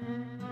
Hello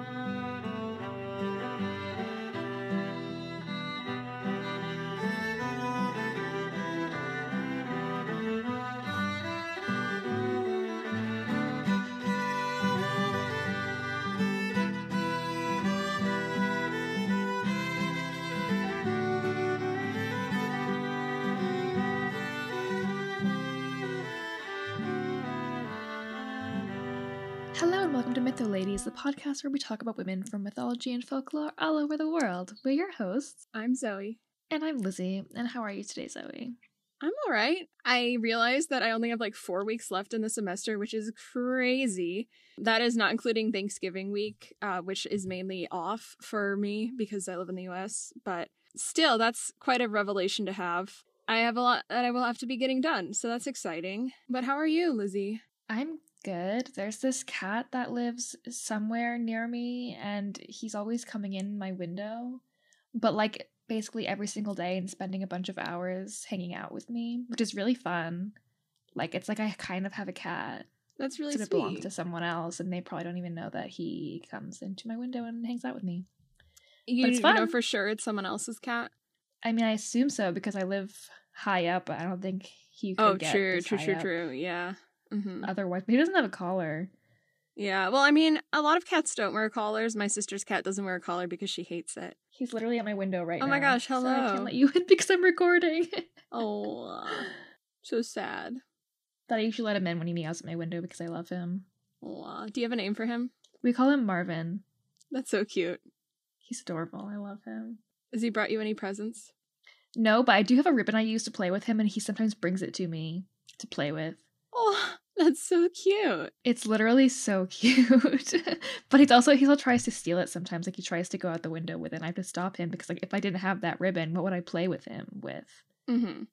and welcome to Mytho Ladies, the podcast where we talk about women from mythology and folklore all over the world. We're your hosts, I'm Zoe. and I'm Lizzie. And how are you today, Zoe? I'm all right. I realized that I only have like four weeks left in the semester, which is crazy. That is not including Thanksgiving week, uh, which is mainly off for me because I live in the US. But still, that's quite a revelation to have. I have a lot that I will have to be getting done, so that's exciting. But how are you, Lizzie? I'm good. There's this cat that lives somewhere near me, and he's always coming in my window, but like basically every single day and spending a bunch of hours hanging out with me, which is really fun. Like, it's like I kind of have a cat. That's really Sort of belongs to someone else, and they probably don't even know that he comes into my window and hangs out with me. You, it's you know for sure it's someone else's cat. I mean, I assume so because I live high up. but I don't think he oh, could Oh, get true, true, true, up true. Yeah. Hmm Otherwise, but he doesn't have a collar. Yeah. Well, I mean, a lot of cats don't wear collars. My sister's cat doesn't wear a collar because she hates it. He's literally at my window right Oh now. Oh my gosh, so I hello. can't let you in because I'm recording. Oh, so sad. but I usually let him in when he meows at my window because I love him. Aw. Do you have a name for him? We call him Marvin. That's so cute. He's adorable. I love him. Has he brought you any presents? No, but I do have a ribbon I use to play with him, and he sometimes brings it to me to play with. Oh, that's so cute. It's literally so cute. but he's also he also tries to steal it sometimes. Like he tries to go out the window with it. And I have to stop him because like if I didn't have that ribbon, what would I play with him with? Mm-hmm.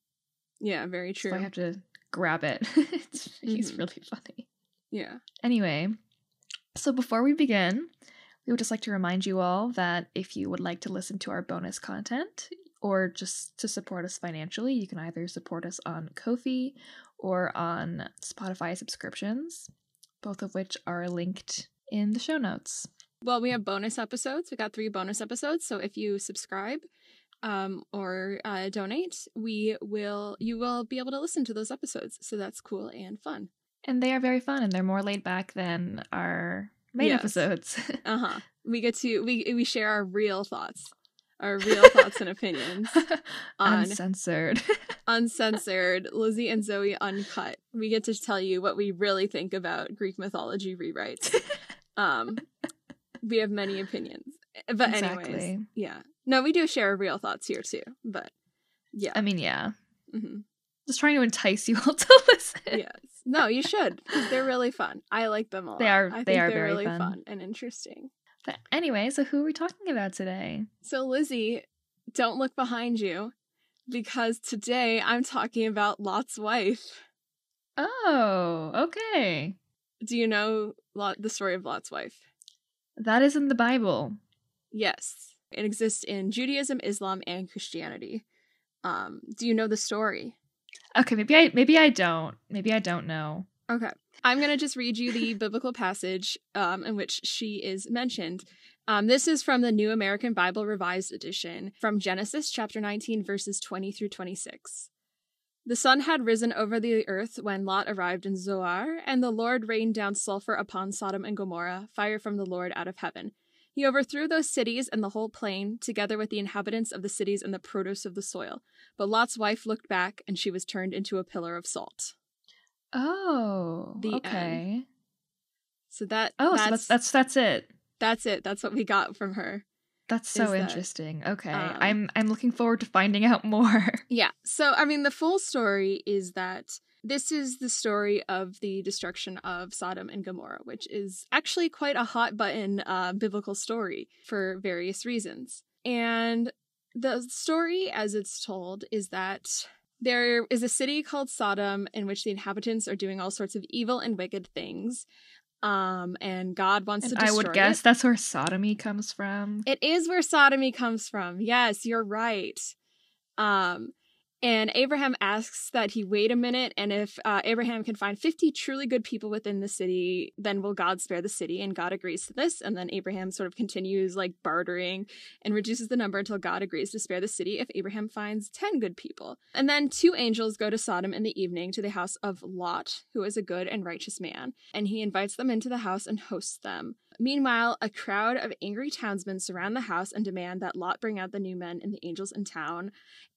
Yeah, very true. So I have to grab it. He's Mhm. really funny. Yeah. Anyway, so before we begin, we would just like to remind you all that if you would like to listen to our bonus content or just to support us financially, you can either support us on Ko-fi or on Spotify subscriptions, both of which are linked in the show notes. Well, we have bonus episodes. We got three bonus episodes. So if you subscribe um, or uh, donate, we will you will be able to listen to those episodes. So that's cool and fun. And they are very fun and they're more laid back than our main Yes. episodes. Uh huh. We get to we we share our real thoughts, our real thoughts and opinions, on Uncensored. uncensored, Lizzie and Zoe uncut. We get to tell you what we really think about Greek mythology rewrites. Um, we have many opinions, but anyways, yeah. No, we do share real thoughts here too. But yeah, I mean, yeah. hmm Just trying to entice you all to listen. yes. No, you should. They're really fun. I like them a lot. They are- I they are they're very really fun. and interesting. But anyway, so who are we talking about today? So, Lizzie, don't look behind you because today I'm talking about Lot's wife. Oh, okay. Do you know Lot, the story of Lot's wife? That is in the Bible. Yes. It exists in Judaism, Islam, and Christianity. Um, do you know the story? Okay, maybe I maybe I don't. Maybe I don't know. Okay. I'm going to just read you the biblical passage um, in which she is mentioned. Um, this is from the New American Bible Revised Edition from Genesis chapter 19, verses 20 through 26. The sun had risen over the earth when Lot arrived in Zoar, and the Lord rained down sulfur upon Sodom and Gomorrah, fire from the Lord out of heaven. He overthrew those cities and the whole plain, together with the inhabitants of the cities and the produce of the soil. But Lot's wife looked back, and she was turned into a pillar of salt. Oh, The okay. So that Oh, that's, so that's that's that's it. that's it. That's what we got from her. That's so that, interesting. Okay, um, I'm I'm looking forward to finding out more. Yeah. So I mean, the full story is that this is the story of the destruction of Sodom and Gomorrah, which is actually quite a hot button uh, biblical story for various reasons. And the story, as it's told, is that there is a city called Sodom in which the inhabitants are doing all sorts of evil and wicked things. Um, and God wants And to I would guess it. that's where sodomy comes from. It is where sodomy comes from. Yes, you're right. Um, And Abraham asks that he wait a minute, and if uh, Abraham can find 50 truly good people within the city, then will God spare the city? And God agrees to this. And then Abraham sort of continues like bartering and reduces the number until God agrees to spare the city if Abraham finds 10 good people. And then two angels go to Sodom in the evening to the house of Lot, who is a good and righteous man. And he invites them into the house and hosts them. Meanwhile, a crowd of angry townsmen surround the house and demand that Lot bring out the new men and the angels in town.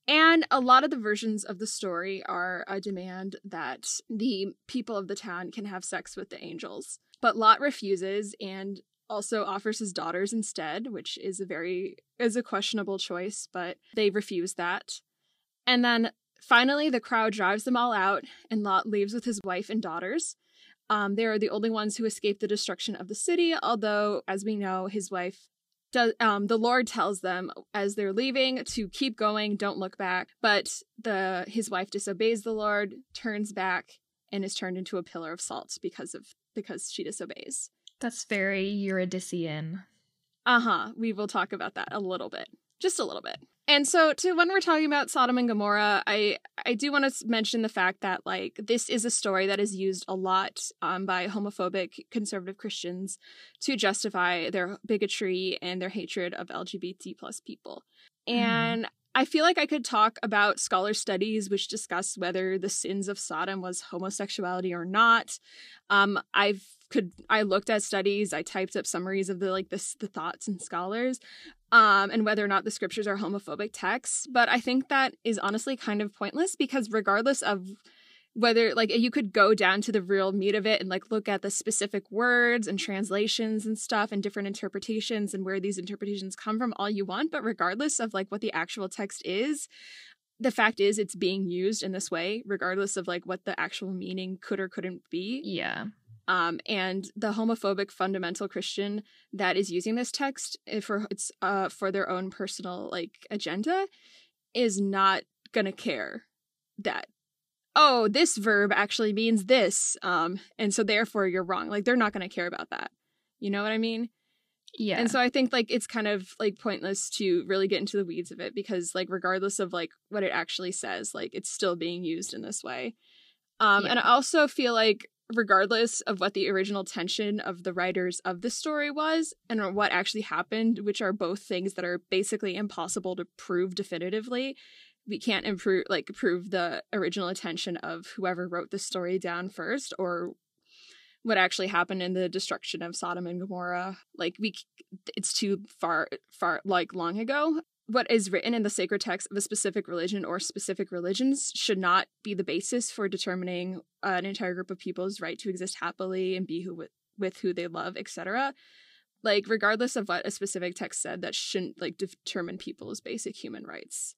And a lot of the versions of the story are a demand that the people of the town can have sex with the angels. But Lot refuses and also offers his daughters instead, which is a very is a questionable choice, but they refuse that. And then finally the crowd drives them all out and Lot leaves with his wife and daughters. Um, they are the only ones who escape the destruction of the city, although, as we know, his wife does um the lord tells them as they're leaving to keep going don't look back. But the his wife disobeys the lord turns back and is turned into a pillar of salt because of because she disobeys. That's very Eurydicean. uh-huh. We will talk about that a little bit. Just a little bit and so to when we're talking about sodom and gomorrah i i do want to mention the fact that like this is a story that is used a lot um, by homophobic conservative christians to justify their bigotry and their hatred of lgbt plus people. And I feel like I could talk about scholar studies which discuss whether the sins of Sodom was homosexuality or not. Um, I've could I looked at studies, I typed up summaries of the like the, the thoughts and scholars, um, and whether or not the scriptures are homophobic texts. But I think that is honestly kind of pointless because regardless of whether like you could go down to the real meat of it and like look at the specific words and translations and stuff and different interpretations and where these interpretations come from all you want but regardless of like what the actual text is the fact is it's being used in this way regardless of like what the actual meaning could or couldn't be Yeah. Um, and the homophobic fundamental Christian that is using this text eh, for it's uh for their own personal like agenda is not gonna care that oh this verb actually means this um and so therefore you're wrong like they're not gonna care about that you know what I mean Yeah. and so I think like it's kind of like pointless to really get into the weeds of it because like regardless of like what it actually says, like it's still being used in this way. Um and I also feel like regardless of what the original tension of the writers of the story was and what actually happened, which are both things that are basically impossible to prove definitively, we can't improve like prove the original intention of whoever wrote the story down first or what actually happened in the destruction of Sodom and Gomorrah. Like we it's too far far like long ago. What is written in the sacred text of a specific religion or specific religions should not be the basis for determining an entire group of people's right to exist happily and be who with, with who they love, etc. Like regardless of what a specific text said, that shouldn't like determine people's basic human rights.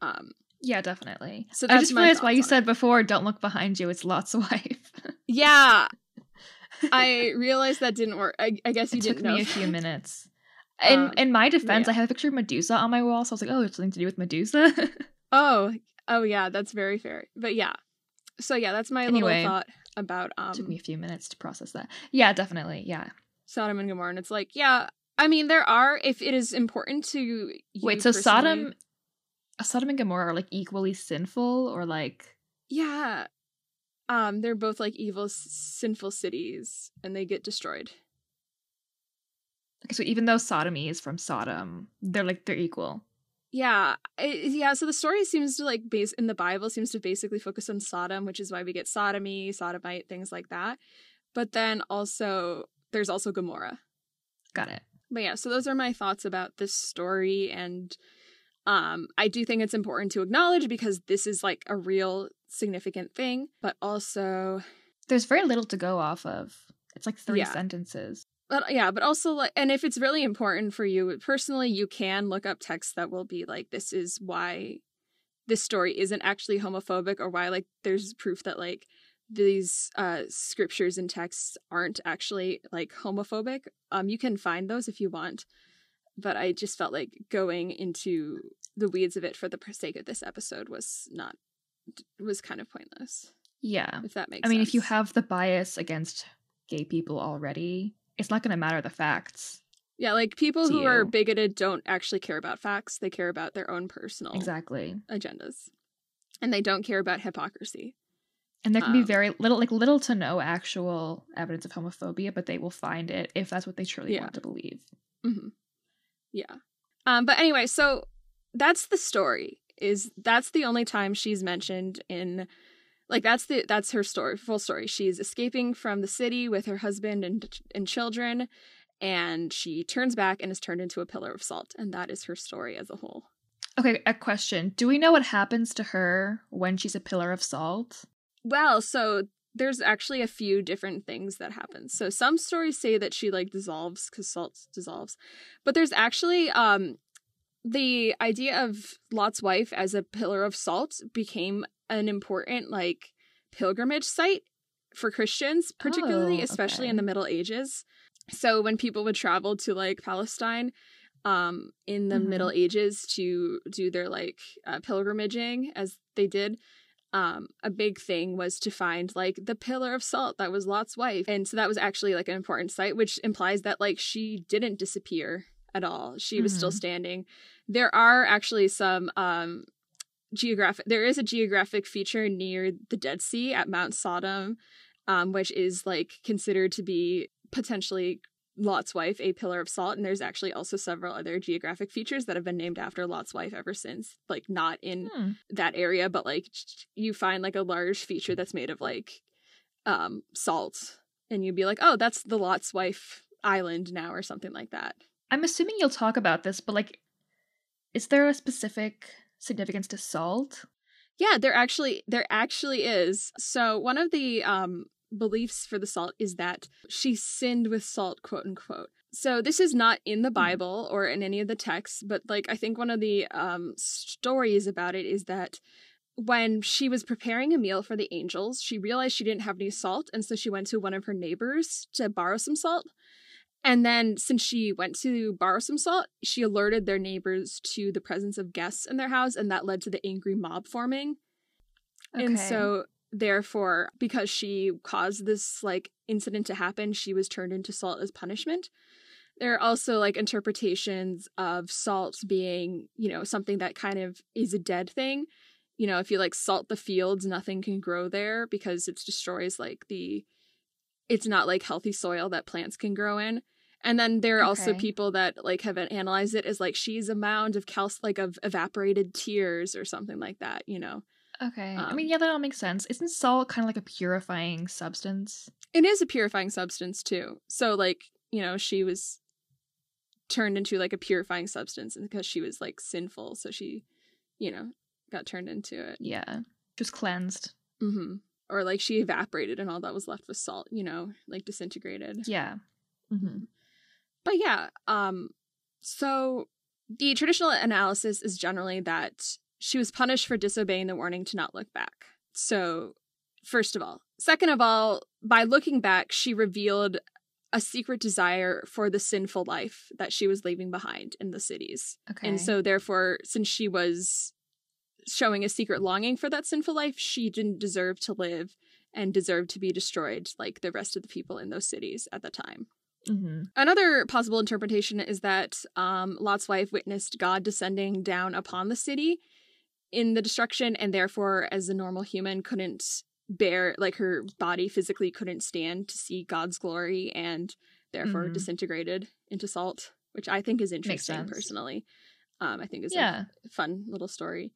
Um, yeah, definitely. So I just realized why you said before, don't look behind you, it's Lot's wife. yeah, I realized that didn't work. I, I guess you it didn't took know. me a few minutes. In Um, in my defense, yeah. I have a picture of Medusa on my wall, so I was like, oh, it's something to do with Medusa. Oh, oh yeah, that's very fair. But yeah, so yeah, that's my Anyway. little thought about um took me a few minutes to process that. Yeah, definitely. Yeah. Sodom and Gomorrah. And it's like, yeah, I mean, there are if it is important to you Wait, so personally- Sodom, Sodom and Gomorrah are like equally sinful, or like yeah, um, they're both like evil, s- sinful cities, and they get destroyed. Okay, so even though sodomy is from Sodom, they're like they're equal. Yeah, I- yeah. So the story seems to like base in the Bible seems to basically focus on Sodom, which is why we get sodomy, sodomite, things like that. But then also there's also Gomorrah. Got it. But yeah, so those are my thoughts about this story and um I do think it's important to acknowledge because this is like a real significant thing, but also There's very little to go off of. It's like three Yeah. sentences. But yeah, but also like and if it's really important for you personally, you can look up texts that will be like this is why this story isn't actually homophobic or why like there's proof that like these uh scriptures and texts aren't actually like homophobic. Um you can find those if you want. But I just felt like going into the weeds of it for the sake of this episode was not was kind of pointless. Yeah. If that makes I mean, sense. if you have the bias against gay people already, it's not going to matter the facts. Yeah, like people who are bigoted don't actually care about facts. They care about their own personal Exactly. agendas. and they don't care about hypocrisy. And there can be Um, very little, like little to no actual evidence of homophobia, but they will find it if that's what they truly Yeah. want to believe. hmm Yeah. Um, but anyway, so that's the story. Is that's the only time she's mentioned in like that's the that's her story, full story. She's escaping from the city with her husband and and children, and she turns back and is turned into a pillar of salt, and that is her story as a whole. Okay, a question. Do we know what happens to her when she's a pillar of salt? Well, so there's actually a few different things that happen. So some stories say that she like dissolves because salt dissolves, but there's actually um the idea of Lot's wife as a pillar of salt became an important like pilgrimage site for Christians, particularly Oh, especially in the Middle Ages. So when people would travel to like Palestine um in the Mhm. Middle Ages to do their like uh, pilgrimaging as they did um a big thing was to find like the pillar of salt that was Lot's wife and so that was actually like an important site which implies that like she didn't disappear at all she was still Mhm. standing there are actually some um geographic there is a geographic feature near the Dead Sea at Mount Sodom um which is like considered to be potentially Lot's wife, a pillar of salt, and there's actually also several other geographic features that have been named after Lot's wife ever since. Like not in Hmm. that area, but like you find like a large feature that's made of like um salt, and you'd be like, oh, that's the Lot's wife island now, or something like that. I'm assuming you'll talk about this, but like, is there a specific significance to salt? Yeah, there actually there actually is. So one of the um beliefs for the salt is that she sinned with salt, quote unquote. So this is not in the Bible or in any of the texts, but like I think one of the um stories about it is that when she was preparing a meal for the angels, she realized she didn't have any salt, and so she went to one of her neighbors to borrow some salt. And then, since she went to borrow some salt, she alerted their neighbors to the presence of guests in their house, and that led to the angry mob forming. Okay. And so, therefore, because she caused this like incident to happen, she was turned into salt as punishment. There are also like interpretations of salt being, you know, something that kind of is a dead thing. You know, if you like salt the fields, nothing can grow there because it destroys like the it's not like healthy soil that plants can grow in. And then there are also people that like have analyzed it as like she's a mound of cal like of evaporated tears or something like that, you know. Okay. I Um, mean, yeah, that all makes sense. Isn't salt kind of like a purifying substance? It is a purifying substance too. So like, you know, she was turned into like a purifying substance because she was like sinful, so she, you know, got turned into it. Yeah. Just cleansed. hmm Or like she evaporated and all that was left was salt, you know, like disintegrated. Yeah. hmm But yeah, um so the traditional analysis is generally that she was punished for disobeying the warning to not look back. So, first of all, second of all, by looking back, she revealed a secret desire for the sinful life that she was leaving behind in the cities. Okay. And so therefore, since she was showing a secret longing for that sinful life, she didn't deserve to live and deserved to be destroyed like the rest of the people in those cities at the time. hmm Another possible interpretation is that um, Lot's wife witnessed God descending down upon the city in the destruction, and therefore, as a normal human, couldn't bear, like her body physically couldn't stand to see God's glory, and therefore Mhm. disintegrated into salt, which I think is interesting personally. Um, I think is Yeah. a fun little story.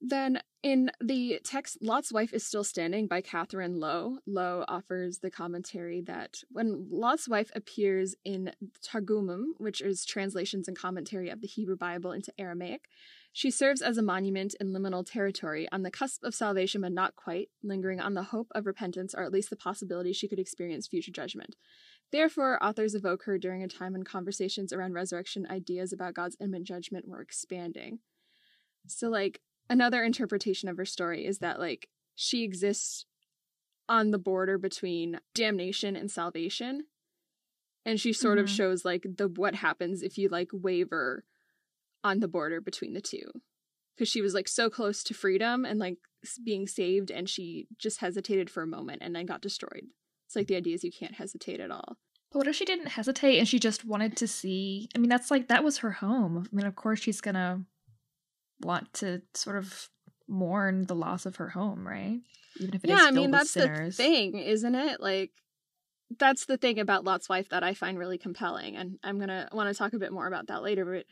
Then in the text, Lot's wife is still standing by Catherine Lowe. Lowe offers the commentary that when Lot's wife appears in Targumim, which is translations and commentary of the Hebrew Bible into Aramaic, she serves as a monument in liminal territory on the cusp of salvation, but not quite, lingering on the hope of repentance or at least the possibility she could experience future judgment. Therefore, authors evoke her during a time when conversations around resurrection ideas about God's imminent judgment were expanding. So, like, another interpretation of her story is that, like, she exists on the border between damnation and salvation. And she sort of Mhm. shows, like, the what happens if you, like, waver on the border between the two. Because she was, like, so close to freedom and, like, being saved, and she just hesitated for a moment and then got destroyed. It's like the idea is you can't hesitate at all. But what if she didn't hesitate and she just wanted to see? I mean, that's like that was her home. I mean, of course she's gonna want to sort of mourn the loss of her home, right? Even if it is yeah, I mean that's sinners. the thing, isn't it? Like that's the thing about Lot's wife that I find really compelling, and I'm gonna want to talk a bit more about that later. But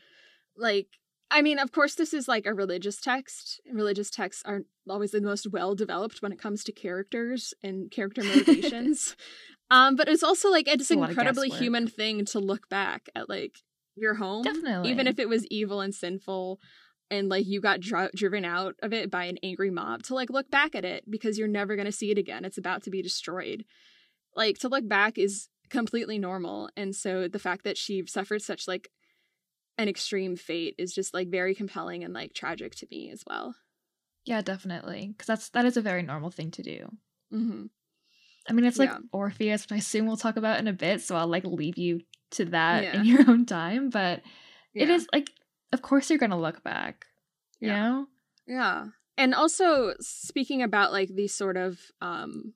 like, I mean, of course, this is like a religious text. Religious texts aren't always the most well developed when it comes to characters and character motivations. um, but it's also like it's A an incredibly human thing to look back at like your home, Definitely. even if it was evil and sinful and like you got dri- driven out of it by an angry mob to like look back at it because you're never going to see it again it's about to be destroyed like to look back is completely normal and so the fact that she suffered such like an extreme fate is just like very compelling and like tragic to me as well Yeah, definitely. Because that's that is a very normal thing to do. mm-hmm. I mean, it's like Yeah. Orpheus, which I assume we'll talk about in a bit, so I'll like leave you to that Yeah. in your own time. But it Yeah. is like, of course, you're gonna look back. You Yeah. know? Yeah. And also speaking about like the sort of um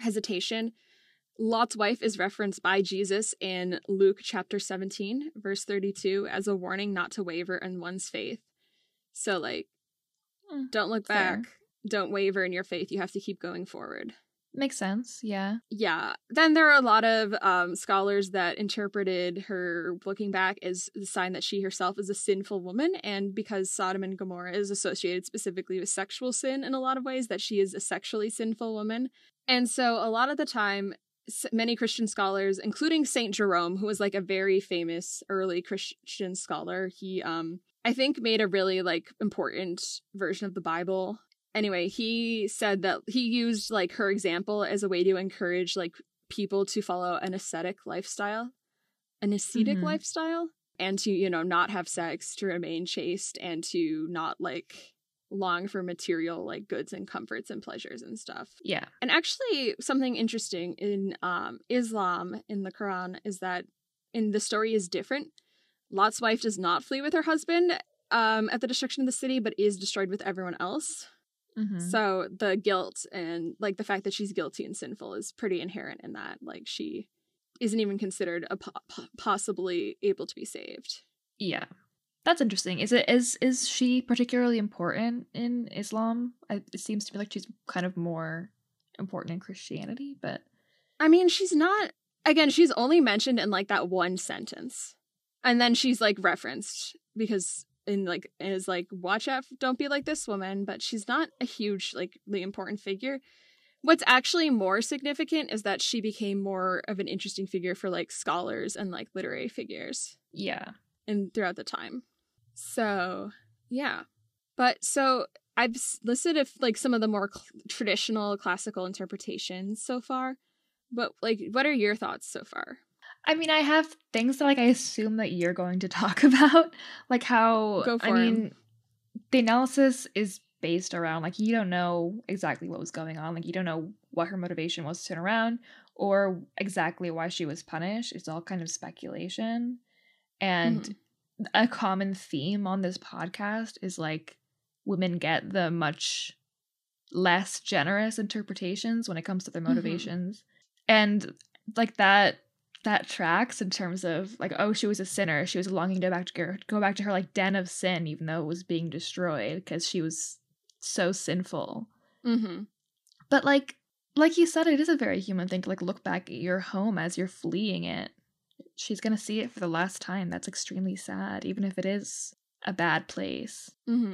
hesitation, Lot's wife is referenced by Jesus in Luke chapter 17, verse 32 as a warning not to waver in one's faith. So like Hmm, don't look fair. back, don't waver in your faith. You have to keep going forward. Makes sense. Yeah. Yeah. Then there are a lot of um, scholars that interpreted her looking back as the sign that she herself is a sinful woman, and because Sodom and Gomorrah is associated specifically with sexual sin in a lot of ways, that she is a sexually sinful woman. And so a lot of the time, many Christian scholars, including Saint Jerome, who was like a very famous early Christian scholar, he um I think made a really like important version of the Bible anyway he said that he used like her example as a way to encourage like people to follow an ascetic lifestyle an ascetic Mhm. lifestyle and to you know not have sex to remain chaste and to not like long for material like goods and comforts and pleasures and stuff Yeah. and actually something interesting in um islam in the quran is that in the story is different lot's wife does not flee with her husband um at the destruction of the city but is destroyed with everyone else Mhm. so the guilt and like the fact that she's guilty and sinful is pretty inherent in that. Like she isn't even considered a po- po- possibly able to be saved. Yeah. That's interesting. Is it is is she particularly important in Islam? I, it seems to me like she's kind of more important in Christianity, but I mean, she's not. Again, she's only mentioned in like that one sentence, and then she's like referenced because in like is like watch out, don't be like this woman. But she's not a huge like the important figure. What's actually more significant is that she became more of an interesting figure for like scholars and like literary figures. yeah. and throughout the time. So, yeah. But so I've listed if like some of the more cl- traditional classical interpretations so far. But like what are your thoughts so far? I mean, I have things that like I assume that you're going to talk about, like how Go I for 'em. mean, the analysis is based around like you don't know exactly what was going on, like you don't know what her motivation was to turn around or exactly why she was punished. It's all kind of speculation, and Mhm. a common theme on this podcast is like women get the much less generous interpretations when it comes to their Mhm. motivations and like that that tracks in terms of like oh she was a sinner she was longing to go back to her, go back to her like den of sin even though it was being destroyed because she was so sinful Mm-hmm. but like like you said it is a very human thing to like look back at your home as you're fleeing it she's gonna see it for the last time that's extremely sad even if it is a bad place Mm-hmm.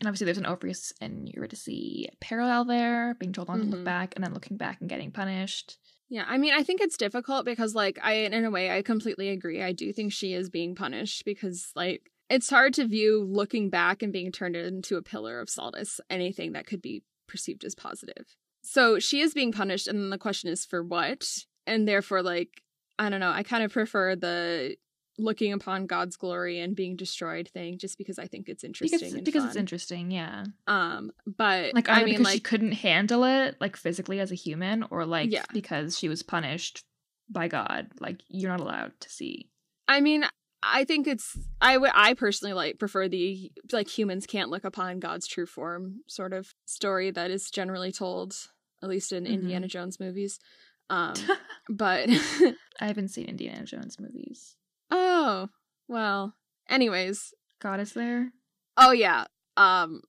and obviously there's an Orpheus and Eurydice parallel there being told not to Mhm. look back and then looking back and getting punished Yeah, I mean, I think it's difficult because, like, I, in a way, I completely agree. I do think she is being punished because, like, it's hard to view looking back and being turned into a pillar of salt as anything that could be perceived as positive. So she is being punished, and then the question is for what? And therefore, like, I don't know, I kind of prefer the looking upon God's glory and being destroyed thing just because I think it's interesting. because because it's interesting yeah Um, but like I mean, because she couldn't handle it like physically as a human or like Yeah. because she was punished by god like you're not allowed to see I mean, I think it's I would I personally like prefer the like humans can't look upon God's true form sort of story that is generally told, at least in Mhm. Indiana Jones movies. Um, but i haven't seen indiana jones movies oh well. Anyways, god is there oh yeah, um,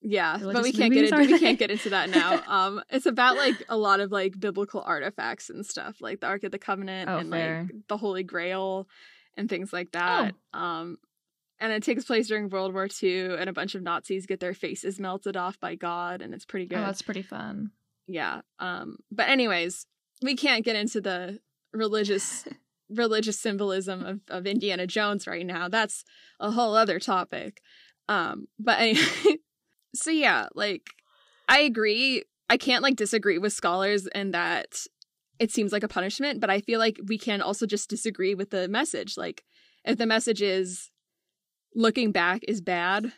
Yeah, but we can't get into, we can't get into that now. Um, it's about like a lot of like biblical artifacts and stuff, like the Ark of the Covenant Oh, and fair. like the Holy Grail and things like that. Um, and it takes place during World War II, and a bunch of Nazis get their faces melted off by God, and it's pretty good. Oh, that's pretty fun. yeah. Um, but anyways, we can't get into the religious religious symbolism of, of Indiana Jones right now. That's a whole other topic. Um, but anyway, so yeah, like I agree. I can't like disagree with scholars in that it seems like a punishment, but I feel like we can also just disagree with the message. Like if the message is looking back is bad,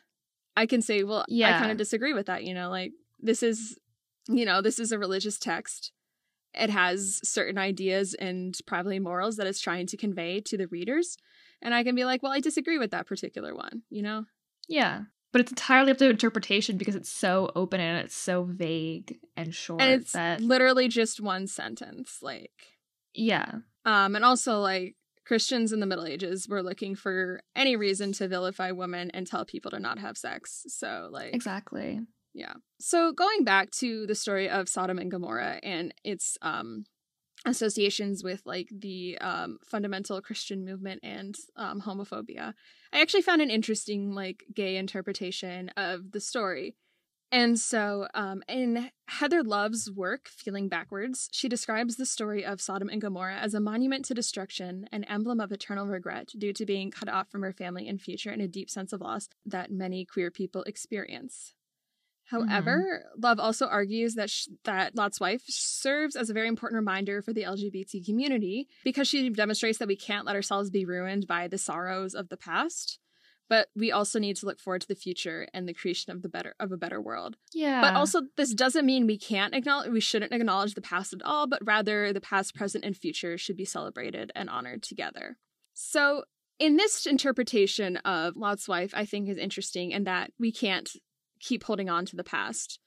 I can say, well, yeah. I kind of disagree with that, you know, like this is you know, this is a religious text. It has certain ideas and probably morals that it's trying to convey to the readers. And I can be like, well, I disagree with that particular one, you know? Yeah. But it's entirely up to interpretation because it's so open and it's so vague and short And it's that literally just one sentence. Like, yeah. um, and also like Christians in the Middle Ages were looking for any reason to vilify women and tell people to not have sex. So like Exactly. Yeah. So going back to the story of Sodom and Gomorrah and its um associations with like the um fundamental Christian movement and um homophobia. I actually found an interesting like gay interpretation of the story. And so um in Heather Love's work Feeling Backwards, she describes the story of Sodom and Gomorrah as a monument to destruction, an emblem of eternal regret due to being cut off from her family and future and a deep sense of loss that many queer people experience. Mm-hmm. However, Love also argues that sh- that Lot's wife serves as a very important reminder for the LGBT community because she demonstrates that we can't let ourselves be ruined by the sorrows of the past, but we also need to look forward to the future and the creation of the better of a better world. Yeah. But also, this doesn't mean we can't acknowledge we shouldn't acknowledge the past at all, but rather the past, present, and future should be celebrated and honored together. So. In this interpretation of Lot's wife, I think is interesting in that we can't keep holding on to the past.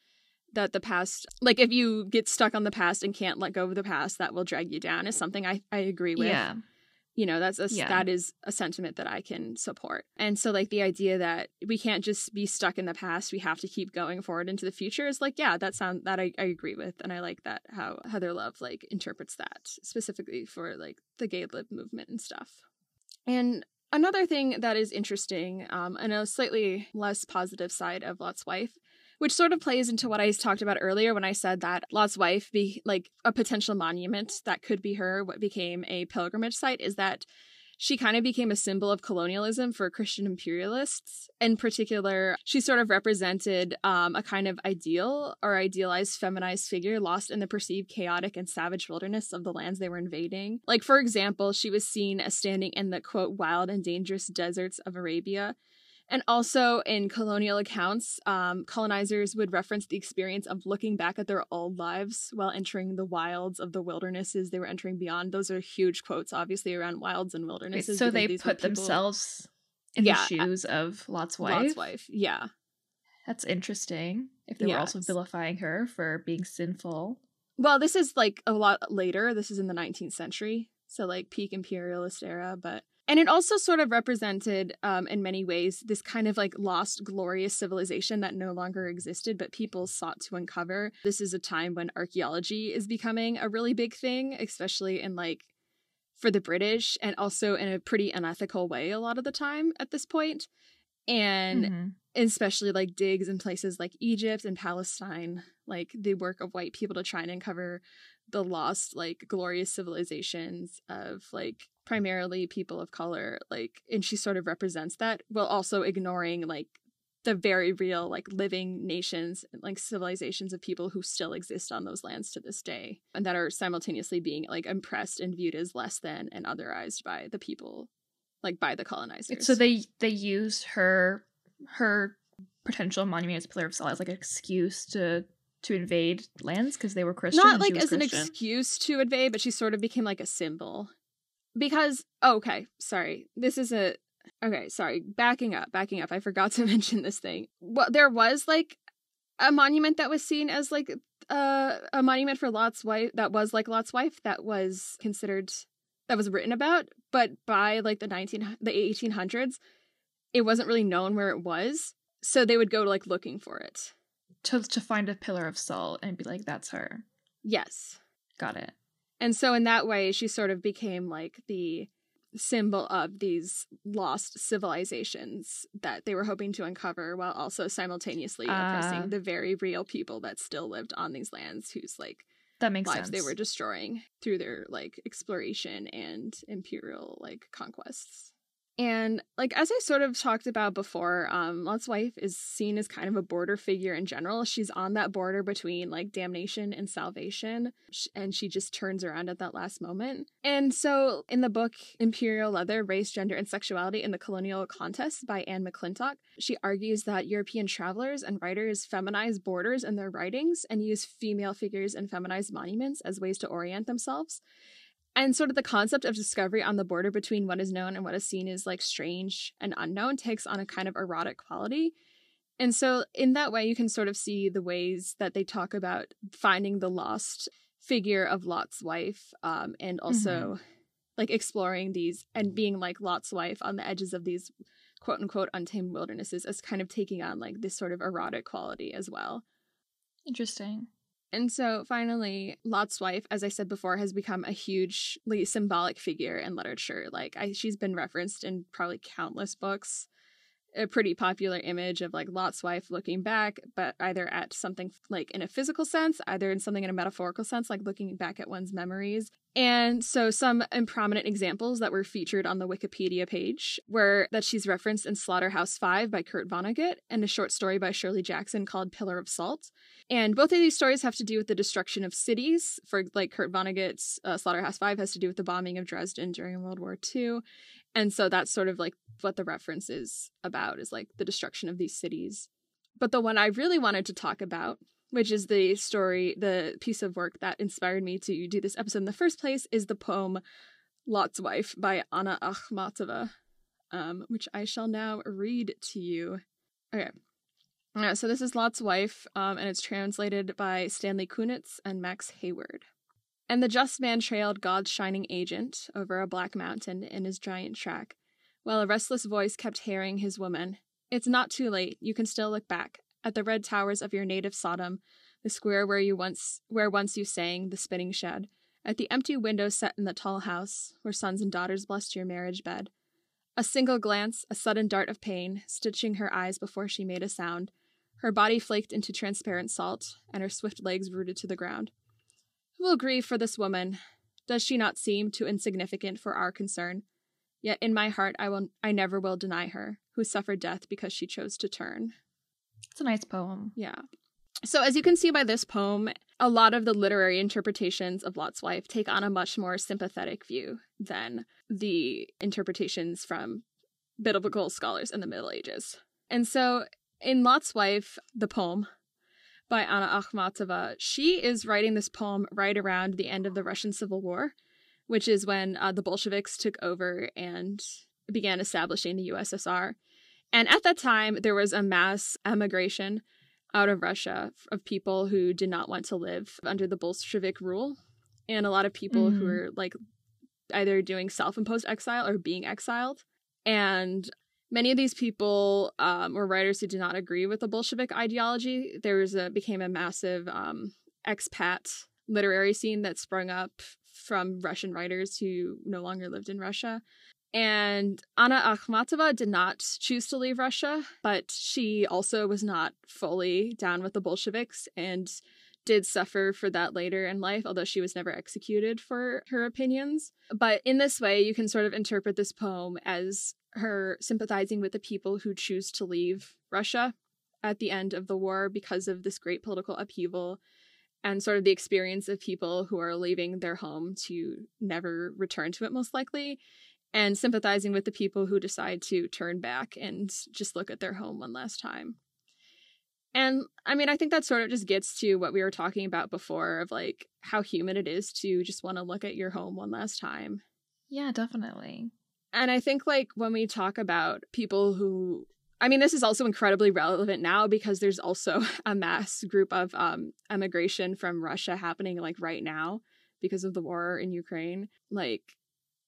That the past, like if you get stuck on the past and can't let go of the past, that will drag you down is something I, I agree with. Yeah. You know, that's a, Yeah. that is a sentiment that I can support. And so like the idea that we can't just be stuck in the past, we have to keep going forward into the future is like, yeah, that sound that I, I agree with. And I like that how Heather Love like interprets that specifically for like the gay lib movement and stuff. And another thing that is interesting, um, and a slightly less positive side of Lot's wife, which sort of plays into what I talked about earlier when I said that Lot's wife be like a potential monument that could be her, what became a pilgrimage site, is that she kind of became a symbol of colonialism for Christian imperialists. In particular, she sort of represented um, a kind of ideal or idealized feminized figure lost in the perceived chaotic and savage wilderness of the lands they were invading. Like, for example, she was seen as standing in the quote, wild and dangerous deserts of Arabia. And also in colonial accounts, um, colonizers would reference the experience of looking back at their old lives while entering the wilds of the wildernesses they were entering beyond. Those are huge quotes, obviously, around wilds and Wait, wildernesses. so they put people- themselves in Yeah, the shoes of Lot's wife. Lot's wife. Yeah. That's interesting. If they Yeah, were also vilifying her for being sinful. Well, this is like a lot later. This is in the 19th century. So, like, peak imperialist era. But, and it also sort of represented, um, in many ways, this kind of like lost, glorious civilization that no longer existed, but people sought to uncover. This is a time when archaeology is becoming a really big thing, especially in like for the British and also in a pretty unethical way a lot of the time at this point. And Mhm. especially like digs in places like Egypt and Palestine, like the work of white people to try and uncover the lost, like glorious civilizations of like primarily people of color. Like, and she sort of represents that while also ignoring like the very real, like living nations, like civilizations of people who still exist on those lands to this day and that are simultaneously being like impressed and viewed as less than and otherized by the people, like by the colonizers. So they they use her her potential monument as pillar of salt as like an excuse to to invade lands because they were Christian. not like as an excuse to invade, but she sort of became like a symbol. Because oh, okay, sorry, this is a okay. Sorry, backing up, backing up. I forgot to mention this thing. Well, there was like a monument that was seen as like uh, a monument for Lot's wife that was like Lot's wife that was considered that was written about, but by like the nineteen the eighteen hundreds, it wasn't really known where it was. so they would go like looking for it. To to find a pillar of salt and be like, that's her. Yes. Got it. And so in that way she sort of became like the symbol of these lost civilizations that they were hoping to uncover while also simultaneously Ah. oppressing the very real people that still lived on these lands whose like That makes lives sense. they were destroying through their like exploration and imperial like conquests. And like as I sort of talked about before, um, Lot's wife is seen as kind of a border figure in general. She's on that border between like damnation and salvation, and she just turns around at that last moment. And so in the book Imperial Leather, Race, Gender, and Sexuality in the Colonial Contest by Anne McClintock, she argues that European travelers and writers feminize borders in their writings and use female figures and feminized monuments as ways to orient themselves. And sort of the concept of discovery on the border between what is known and what is seen is like strange and unknown takes on a kind of erotic quality. And so, in that way, you can sort of see the ways that they talk about finding the lost figure of Lot's wife um, and also like exploring these and being like Lot's wife on the edges of these quote unquote untamed wildernesses as kind of taking on like this sort of erotic quality as well. Interesting. And so finally, Lot's wife, as I said before, has become a hugely symbolic figure in literature. Like I, she's been referenced in probably countless books. A pretty popular image of like Lot's wife looking back, but either at something like in a physical sense, either in something in a metaphorical sense, like looking back at one's memories. And so some prominent examples that were featured on the Wikipedia page were that she's referenced in Slaughterhouse Five by Kurt Vonnegut and a short story by Shirley Jackson called Pillar of Salt. And both of these stories have to do with the destruction of cities. For like Kurt Vonnegut's uh, Slaughterhouse Five has to do with the bombing of Dresden during World War II, and so that's sort of like what the reference is about is like the destruction of these cities. But the one I really wanted to talk about, which is the story, the piece of work that inspired me to do this episode in the first place, is the poem "Lot's Wife" by Anna Akhmatova, um, which I shall now read to you. Okay. Yeah, so this is Lot's wife, um, and it's translated by Stanley Kunitz and Max Hayward. And the just man trailed God's shining agent over a black mountain in his giant track, while a restless voice kept harrying his woman. It's not too late. You can still look back at the red towers of your native Sodom, the square where you once where once you sang the spinning shed, at the empty windows set in the tall house where sons and daughters blessed your marriage bed. A single glance, a sudden dart of pain, stitching her eyes before she made a sound. Her body flaked into transparent salt, and her swift legs rooted to the ground. Will grieve for this woman? Does she not seem too insignificant for our concern? Yet in my heart I will I never will deny her, who suffered death because she chose to turn. It's a nice poem. Yeah. So as you can see by this poem, a lot of the literary interpretations of Lot's wife take on a much more sympathetic view than the interpretations from biblical scholars in the Middle Ages. And so in Lot's wife, the poem by Anna Akhmatova, she is writing this poem right around the end of the Russian Civil War, which is when uh, the Bolsheviks took over and began establishing the USSR. And at that time, there was a mass emigration out of Russia of people who did not want to live under the Bolshevik rule. And a lot of people who Mhm. were like either doing self imposed exile or being exiled. And many of these people um, were writers who did not agree with the Bolshevik ideology. There was a became a massive um, expat literary scene that sprung up from Russian writers who no longer lived in Russia. And Anna Akhmatova did not choose to leave Russia, but she also was not fully down with the Bolsheviks and did suffer for that later in life, although she was never executed for her opinions. But in this way, you can sort of interpret this poem as her sympathizing with the people who choose to leave Russia at the end of the war because of this great political upheaval and sort of the experience of people who are leaving their home to never return to it, most likely, and sympathizing with the people who decide to turn back and just look at their home one last time. And I mean, I think that sort of just gets to what we were talking about before of like how human it is to just want to look at your home one last time. Yeah, definitely. And I think like when we talk about people who I mean this is also incredibly relevant now because there's also a mass group of um emigration from Russia happening like right now because of the war in Ukraine. Like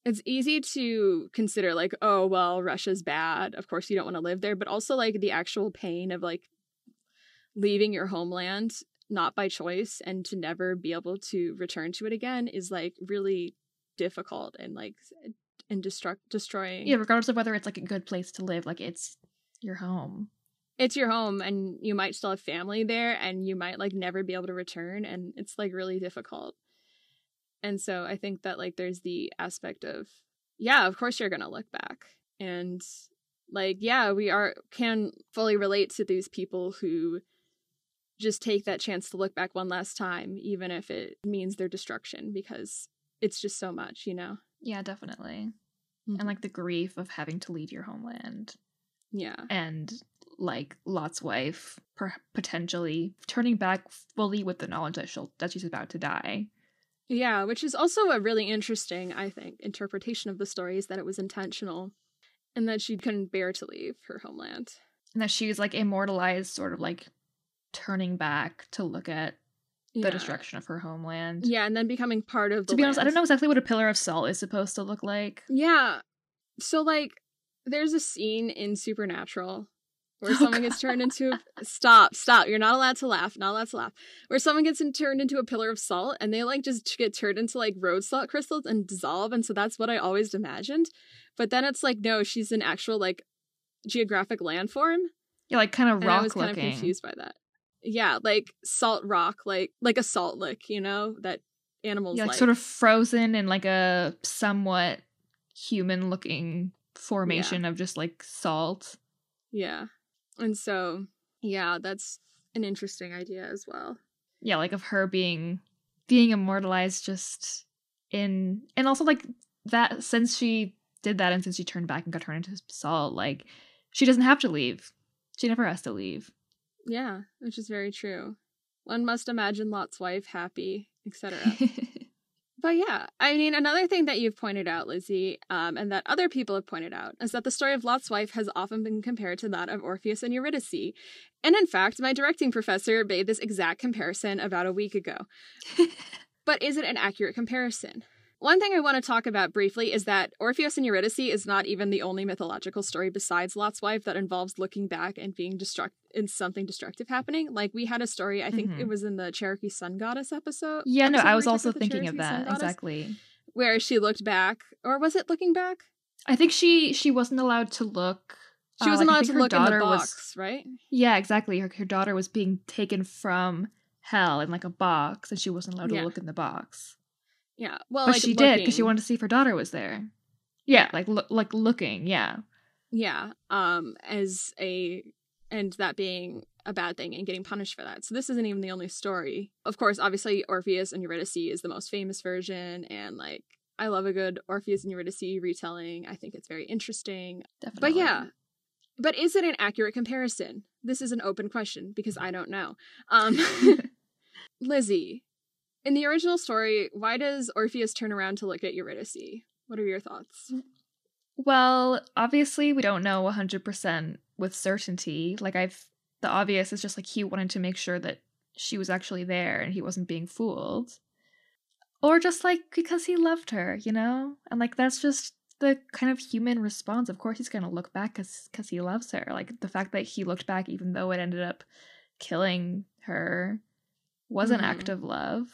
it's easy to consider like, oh well, Russia's bad. Of course you don't want to live there, but also like the actual pain of like leaving your homeland not by choice and to never be able to return to it again is like really difficult and like and destruct destroying. Yeah, regardless of whether it's like a good place to live, like it's your home. It's your home and you might still have family there and you might like never be able to return and it's like really difficult. And so I think that like there's the aspect of yeah, of course you're going to look back. And like yeah, we are can fully relate to these people who just take that chance to look back one last time even if it means their destruction because it's just so much, you know. Yeah, definitely. Mm-hmm. And like the grief of having to leave your homeland. Yeah. And like Lot's wife per- potentially turning back fully with the knowledge that she'll that she's about to die. Yeah, which is also a really interesting, I think, interpretation of the story is that it was intentional and that she couldn't bear to leave her homeland. And that she's like immortalized, sort of like turning back to look at the destruction of her homeland. Yeah, and then becoming part of To be honest, I don't know exactly what a pillar of salt is supposed to look like. Yeah. So like there's a scene in Supernatural where oh, someone God. gets turned into a, stop stop you're not allowed to laugh not allowed to laugh where someone gets in, turned into a pillar of salt and they like just get turned into like road salt crystals and dissolve and so that's what i always imagined but then it's like no she's an actual like geographic landform yeah like kind of rock i was looking. kind of confused by that yeah like salt rock like like a salt lick you know that animals yeah, like, like sort of frozen in like a somewhat human looking formation yeah. of just like salt yeah and so, yeah, that's an interesting idea as well. Yeah, like of her being being immortalized just in and also like that since she did that and since she turned back and got turned into salt, like she doesn't have to leave. She never has to leave. Yeah, which is very true. One must imagine Lot's wife happy, etc. But yeah, I mean, another thing that you've pointed out, Lizzie, um, and that other people have pointed out, is that the story of Lot's wife has often been compared to that of Orpheus and Eurydice. And in fact, my directing professor made this exact comparison about a week ago. but is it an accurate comparison? One thing I want to talk about briefly is that Orpheus and Eurydice is not even the only mythological story besides Lot's wife that involves looking back and being destruct in something destructive happening. Like we had a story, I think mm-hmm. it was in the Cherokee Sun Goddess episode. Yeah, no, I was also thinking of that exactly. Where she looked back, or was it looking back? I think she she wasn't allowed to look. She wasn't uh, like, allowed to look in the box, was, right? Yeah, exactly. Her, her daughter was being taken from hell in like a box, and she wasn't allowed to look in the box. Yeah. Well, but like she did because she wanted to see if her daughter was there. Yeah, like lo- like looking. Yeah. Yeah. Um, as a and that being a bad thing and getting punished for that. So this isn't even the only story. Of course, obviously Orpheus and Eurydice is the most famous version and like I love a good Orpheus and Eurydice retelling. I think it's very interesting. Definitely. But yeah. But is it an accurate comparison? This is an open question because I don't know. Um Lizzie, in the original story, why does Orpheus turn around to look at Eurydice? What are your thoughts? Well, obviously, we don't know 100% with certainty. Like, I've. The obvious is just like he wanted to make sure that she was actually there and he wasn't being fooled. Or just like because he loved her, you know? And like, that's just the kind of human response. Of course, he's going to look back because he loves her. Like, the fact that he looked back, even though it ended up killing her, was mm-hmm. an act of love.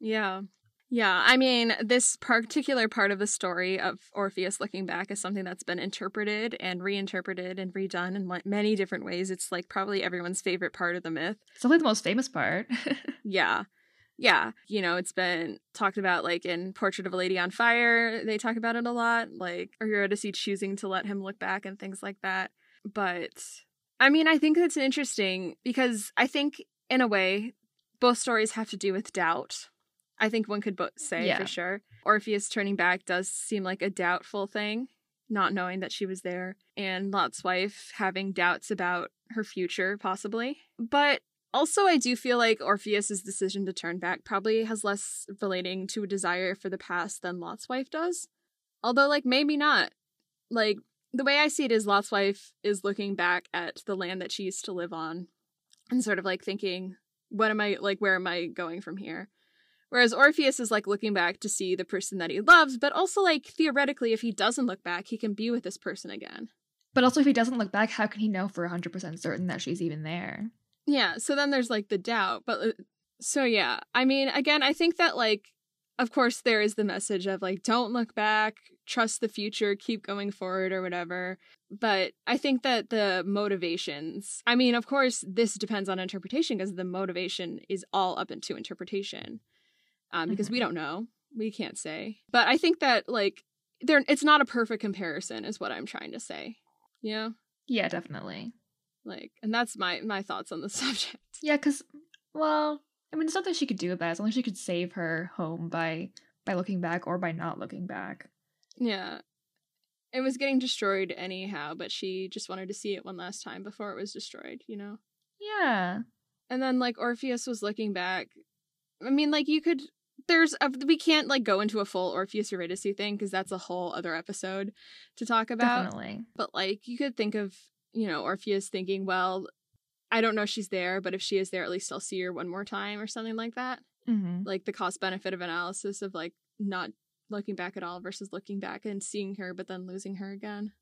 Yeah. Yeah, I mean, this particular part of the story of Orpheus looking back is something that's been interpreted and reinterpreted and redone in many different ways. It's like probably everyone's favorite part of the myth. It's only the most famous part. yeah. Yeah. You know, it's been talked about like in Portrait of a Lady on Fire. They talk about it a lot, like or Eurydice choosing to let him look back and things like that. But I mean, I think it's interesting because I think in a way both stories have to do with doubt I think one could say yeah. for sure. Orpheus turning back does seem like a doubtful thing, not knowing that she was there, and Lot's wife having doubts about her future, possibly. But also, I do feel like Orpheus's decision to turn back probably has less relating to a desire for the past than Lot's wife does. Although, like, maybe not. Like, the way I see it is Lot's wife is looking back at the land that she used to live on and sort of like thinking, what am I, like, where am I going from here? Whereas Orpheus is like looking back to see the person that he loves, but also like theoretically, if he doesn't look back, he can be with this person again. But also, if he doesn't look back, how can he know for 100% certain that she's even there? Yeah, so then there's like the doubt. But uh, so yeah, I mean, again, I think that like, of course, there is the message of like, don't look back, trust the future, keep going forward or whatever. But I think that the motivations, I mean, of course, this depends on interpretation because the motivation is all up into interpretation. Um, because Mhm. we don't know, we can't say. But I think that like, there, it's not a perfect comparison, is what I'm trying to say. Yeah, Yeah, definitely. like, and that's my my thoughts on the subject. Yeah, because, well, I mean, there's nothing she could do about it. As long as she could save her home by by looking back or by not looking back. Yeah. It was getting destroyed anyhow, but she just wanted to see it one last time before it was destroyed, you know? Yeah. And then, like, Orpheus was looking back. I mean, like, you could. There's. A, we can't, like, go into a full Orpheus Eurydice thing because that's a whole other episode to talk about. Definitely. But, like, you could think of, you know, Orpheus thinking, well, I don't know she's there, but if she is there, at least I'll see her one more time or something like that. hmm like the cost benefit of analysis of like not looking back at all versus looking back and seeing her but then losing her again.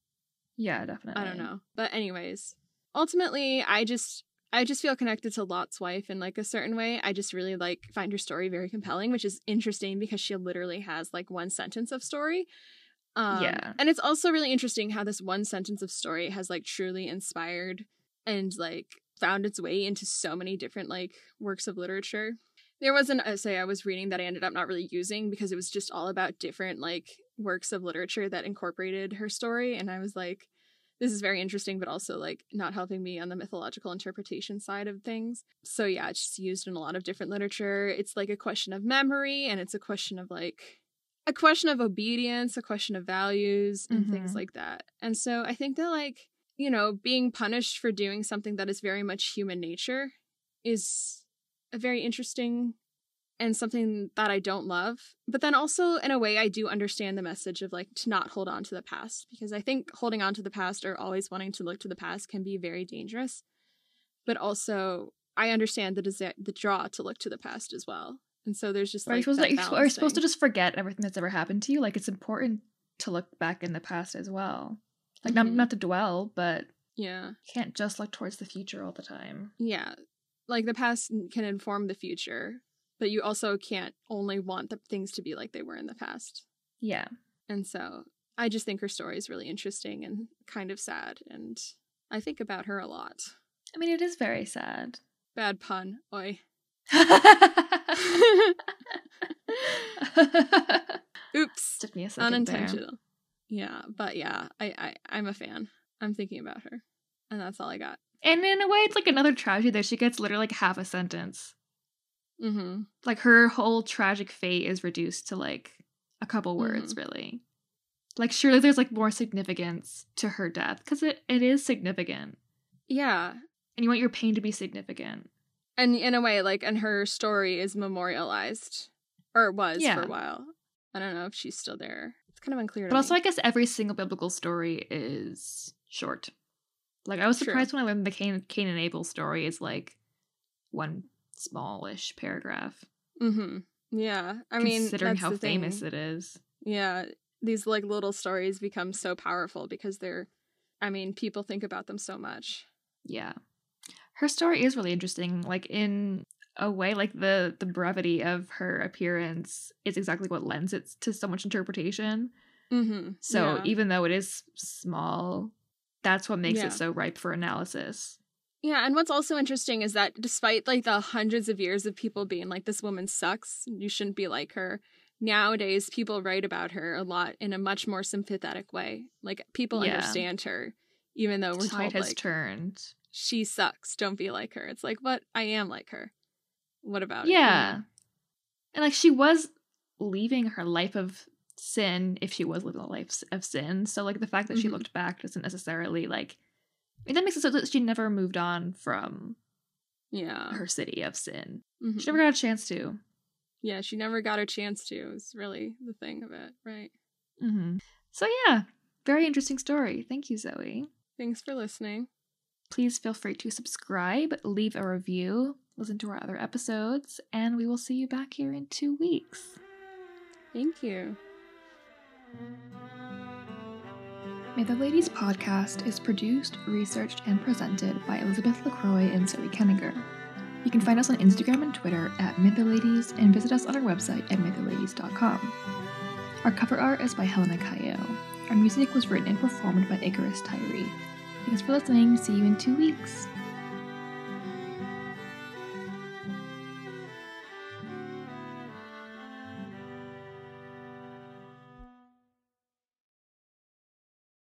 Yeah, definitely. I don't know. But anyways, ultimately I just I just feel connected to Lot's wife in like a certain way. I just really like find her story very compelling, which is interesting because she literally has like one sentence of story. Um, Yeah. And it's also really interesting how this one sentence of story has like truly inspired and like found its way into so many different like works of literature. There was an essay I was reading that I ended up not really using because it was just all about different like works of literature that incorporated her story. And I was like, this is very interesting, but also like not helping me on the mythological interpretation side of things. So yeah, it's just used in a lot of different literature. It's like a question of memory and it's a question of like a question of obedience, a question of values and things Mhm. like that. And so I think that like, you know, being punished for doing something that is very much human nature is a very interesting and something that I don't love. But then also, in a way, I do understand the message of like to not hold on to the past because I think holding on to the past or always wanting to look to the past can be very dangerous. But also, I understand the desi- the draw to look to the past as well. And so there's just Are you like supposed, that to, are you supposed to just forget everything that's ever happened to you? Like, it's important to look back in the past as well. Like, not, Mhm. not to dwell, but yeah, you can't just look towards the future all the time. yeah, like the past can inform the future, but you also can't only want the things to be like they were in the past. Yeah. And so I just think her story is really interesting and kind of sad. And I think about her a lot. I mean, it is very sad. Bad pun. Oi. Oops. Took me a second there. Unintentional. Yeah, but yeah, I, I I'm a fan. I'm thinking about her. And that's all I got. And in a way, it's like another tragedy that she gets literally like half a sentence. Mm-hmm. Like her whole tragic fate is reduced to like a couple Mm-hmm. words, really. Like surely there's like more significance to her death because it, it is significant, Yeah. and you want your pain to be significant. And in a way, like and her story is memorialized. Or it was for a while. I don't know if she's still there. It's kind of unclear But also, me. I guess every single biblical story is short. Like I was True. surprised when I learned the Cain, Cain and Abel story is like one smallish paragraph. mm-hmm. Yeah. I mean considering how the thing. famous it is. Yeah, these like little stories become so powerful because they're I mean, people think about them so much. Yeah. Her story is really interesting. Like in a way, like the the brevity of her appearance is exactly what lends it to so much interpretation. Mm-hmm. So even though it is small, that's what makes Yeah. it so ripe for analysis. Yeah, and what's also interesting is that despite like the hundreds of years of people being like this woman sucks, you shouldn't be like her. Nowadays people write about her a lot in a much more sympathetic way. Like people Yeah. understand her even though we're Tide told has like turned. she sucks, don't be like her. It's like, "What? I am like her." What about it? Yeah. And like she was leaving her life of sin if she was living a life of sin. So like the fact that she Mhm. looked back doesn't necessarily like that makes it so that she never moved on from Yeah. her city of sin. Mhm. She never got a chance to. Yeah, she never got her chance to. Is really the thing of it, right? mm-hmm. So yeah, very interesting story. Thank you, Zoe. Thanks for listening. Please feel free to subscribe, leave a review, listen to our other episodes, and we will see you back here in two weeks. Thank you. Mytho Ladies podcast is produced, researched, and presented by Elizabeth LaCroix and Zoe Kenninger. You can find us on Instagram and Twitter at Mytholadies and visit us on our website at mytholadies.com. Our cover art is by Helena Cayo. Our music was written and performed by Icarus Tyree. Thanks for listening. See you in two weeks.